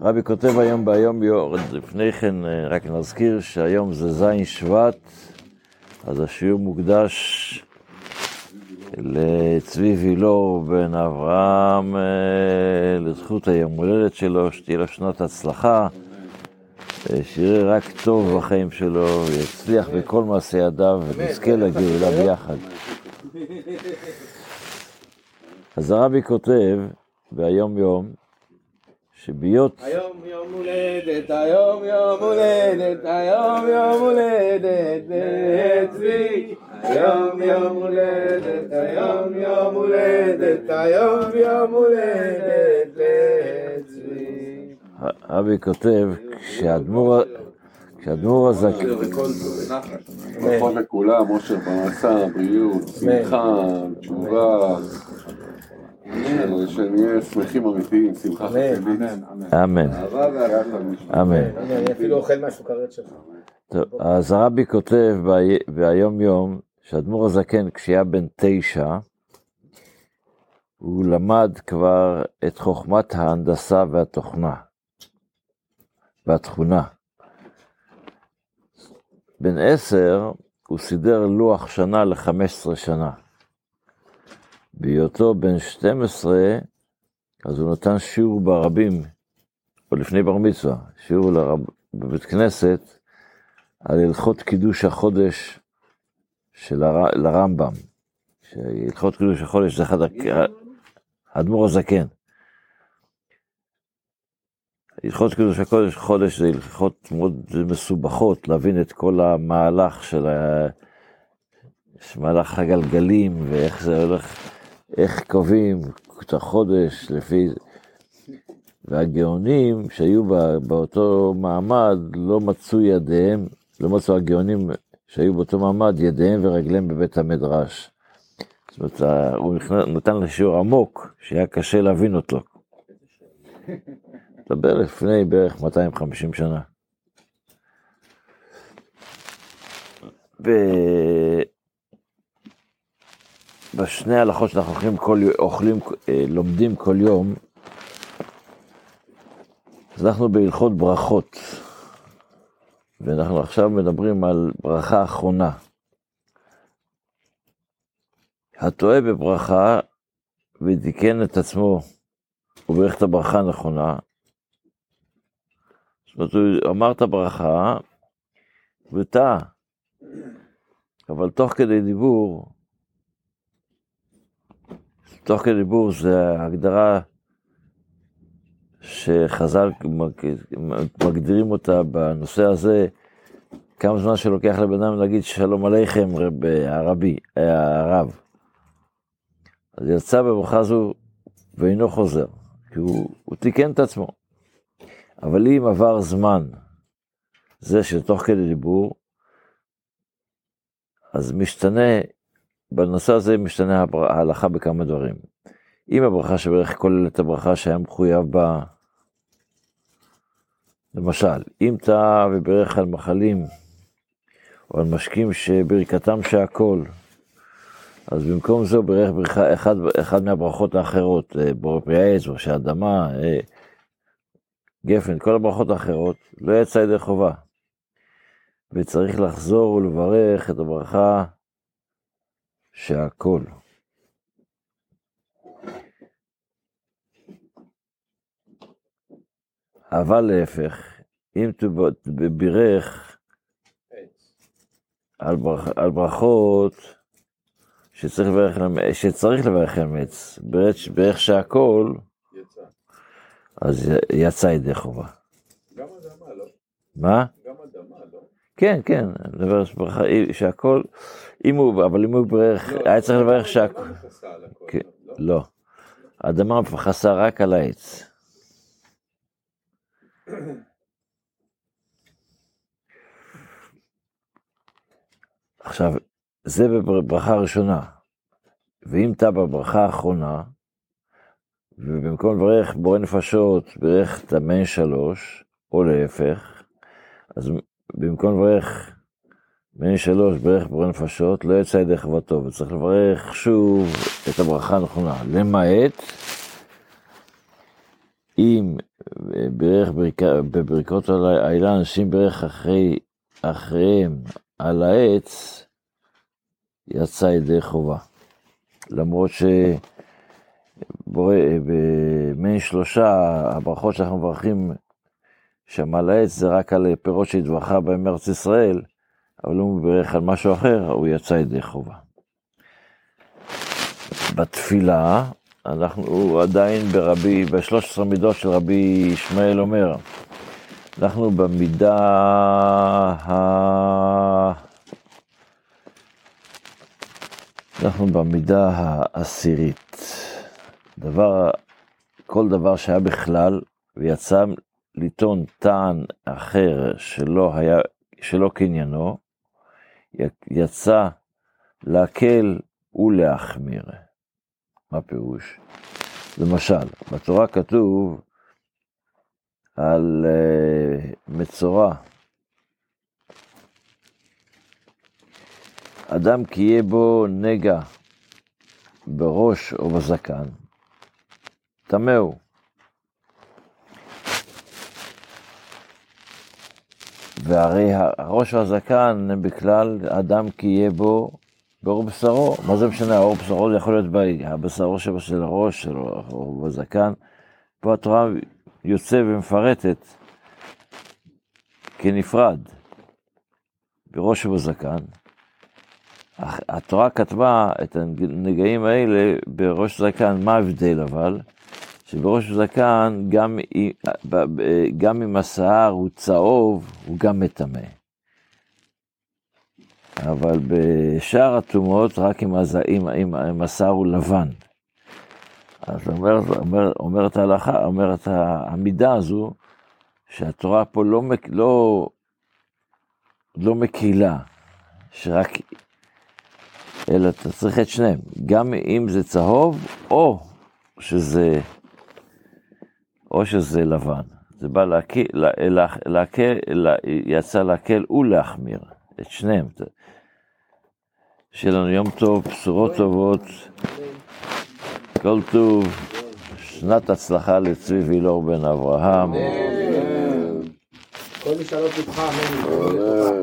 רבי כותב היום ביום יורד, לפני כן רק נזכיר שהיום זה זין שבט, אז השיעור מוקדש לצבי וילור בן אברהם לזכות היום הולדת שלו, שתהיה לו שנת הצלחה, שיראה רק טוב בחיים שלו, יצליח בכל מעשי ידיו ונזכה לגאולה ביחד. אז הרבי כותב ביום יום, שביות... היום יום הולדת, היום יום הולדת, היום יום הולדת לצבי. היום יום הולדת, היום יום הולדת, היום יום הולדת לצבי. אבי כותב, כשהאדמו"ר כשהאדמו"ר הזקן... ברכות לכולם, אושר פרנסה, בריאות, שמחה, תשובה. שנהיה שמחים אמיתיים, שמחה חסידית. אמן. אמן. אני אפילו אוכל מהסוכריות שלך. טוב, אז הרבי כותב בי- ביום יום שהאדמו"ר הזקן כשהיה בן תשע, הוא למד כבר את חוכמת ההנדסה והתוכנה, והתכונה. בן עשר הוא סידר לוח שנה ל-15 שנה. בהיותו בן 12, אז הוא נתן שיעור ברבים, או לפני בר מצווה, שיעור לרב, בבית כנסת, על הלכות קידוש החודש של הר, לרמב"ם. שהלכות קידוש החודש זה אחד, האדמו"ר הזקן. הלכות קידוש הקודש חודש זה הלכות מאוד מסובכות, להבין את כל המהלך של ה... מהלך הגלגלים ואיך זה הולך, איך קובעים את החודש לפי... והגאונים שהיו בא- באותו מעמד לא מצאו ידיהם, לא מצאו הגאונים שהיו באותו מעמד ידיהם ורגליהם בבית המדרש. זאת אומרת, הוא נתן לשיעור עמוק שהיה קשה להבין אותו. מדבר לפני בערך 250 שנה. בשני הלכות שאנחנו אוכלים כל, אוכלים, אה, לומדים כל יום, אז אנחנו בהלכות ברכות, ואנחנו עכשיו מדברים על ברכה אחרונה. הטועה בברכה ותיקן את עצמו וברך את הברכה הנכונה, זאת אומרת, הוא אמר את הברכה וטעה, אבל תוך כדי דיבור, תוך כדי דיבור זה הגדרה שחז"ל מגדירים אותה בנושא הזה, כמה זמן שלוקח לבן אדם להגיד שלום עליכם רב, הרבי, הרב. אז יצא בברכה זו ואינו חוזר, כי הוא, הוא תיקן את עצמו. אבל אם עבר זמן, זה שתוך כדי דיבור, אז משתנה, בנושא הזה משתנה ההלכה בכמה דברים. אם הברכה שברך כוללת הברכה שהיה מחויב בה, למשל, אם טעה וברך על מחלים, או על משקים שברכתם שהכל, אז במקום זה הוא ברך ברכה, אחד, אחד מהברכות האחרות, אה, בור פרי העץ, ראשי אדמה, אה, גפן, כל הברכות האחרות, לא יצא ידי חובה. וצריך לחזור ולברך את הברכה שהכל. אבל להפך, אם תב- בירך על, ברכ, על ברכות שצריך לברך, עליהם- שצריך לברך עליהם עץ, ברך שהכל, יצא. אז יצא ידי חובה. גם אדמה, לא? מה? לא? כן, כן, מדבר שברכה, שהכל, אם הוא, אבל אם הוא ברך, היה צריך לברך שהכל, אדמה מכסה על הכל, כן. לא? לא. האדמה מכסה רק על העץ. עכשיו, זה בברכה הראשונה. ואם אתה בברכה האחרונה, ובמקום לברך בורא נפשות, ברך את המן שלוש, או להפך, אז במקום לברך מן שלוש, ברך בורא נפשות, לא יצא ידי חובתו, וצריך לברך שוב את הברכה הנכונה, למעט אם ברך בריקה, בברכות האילן, אנשים ברך אחרי, אחריהם על העץ, יצא ידי חובה. למרות ש... בורא, במין שלושה, הברכות שאנחנו מברכים שם על העץ זה רק על פירות שהתברכה בהם ארץ ישראל, אבל הוא מברך על משהו אחר, הוא יצא ידי חובה. בתפילה, אנחנו עדיין ברבי, בשלוש עשרה מידות של רבי ישמעאל אומר, אנחנו במידה ה... אנחנו במידה העשירית. דבר, כל דבר שהיה בכלל, ויצא לטעון טען אחר שלא היה, שלא קניינו, יצא להקל ולהחמיר. מה פירוש? למשל, בתורה כתוב על uh, מצורע, אדם כי יהיה בו נגע בראש או בזקן, טמא הוא. והרי הראש והזקן הם בכלל אדם כי יהיה בו בעור בשרו. מה זה משנה, העור בשרו זה יכול להיות הבשרו שבו של הראש שלו או בזקן. פה התורה יוצא ומפרטת כנפרד, בראש ובזקן. התורה כתבה את הנגעים האלה בראש זקן, מה ההבדל אבל? שבראש זקן, גם, גם אם השיער הוא צהוב, הוא גם מטמא. אבל בשאר הטומאות, רק אם. אם, השיער הוא לבן. אז אומרת, אומר, אומרת ההלכה, אומרת המידה הזו, שהתורה פה לא, לא, לא מקילה, שרק, אלא אתה צריך את שניהם, גם אם זה צהוב, או שזה או שזה לבן. זה בא להקל, להקל, יצא להקל ולהחמיר, את שניהם. שיהיה לנו יום טוב, בשורות טובות, כל טוב, שנת הצלחה לצבי וילור בן אברהם. כל משאלות לבך, אמן.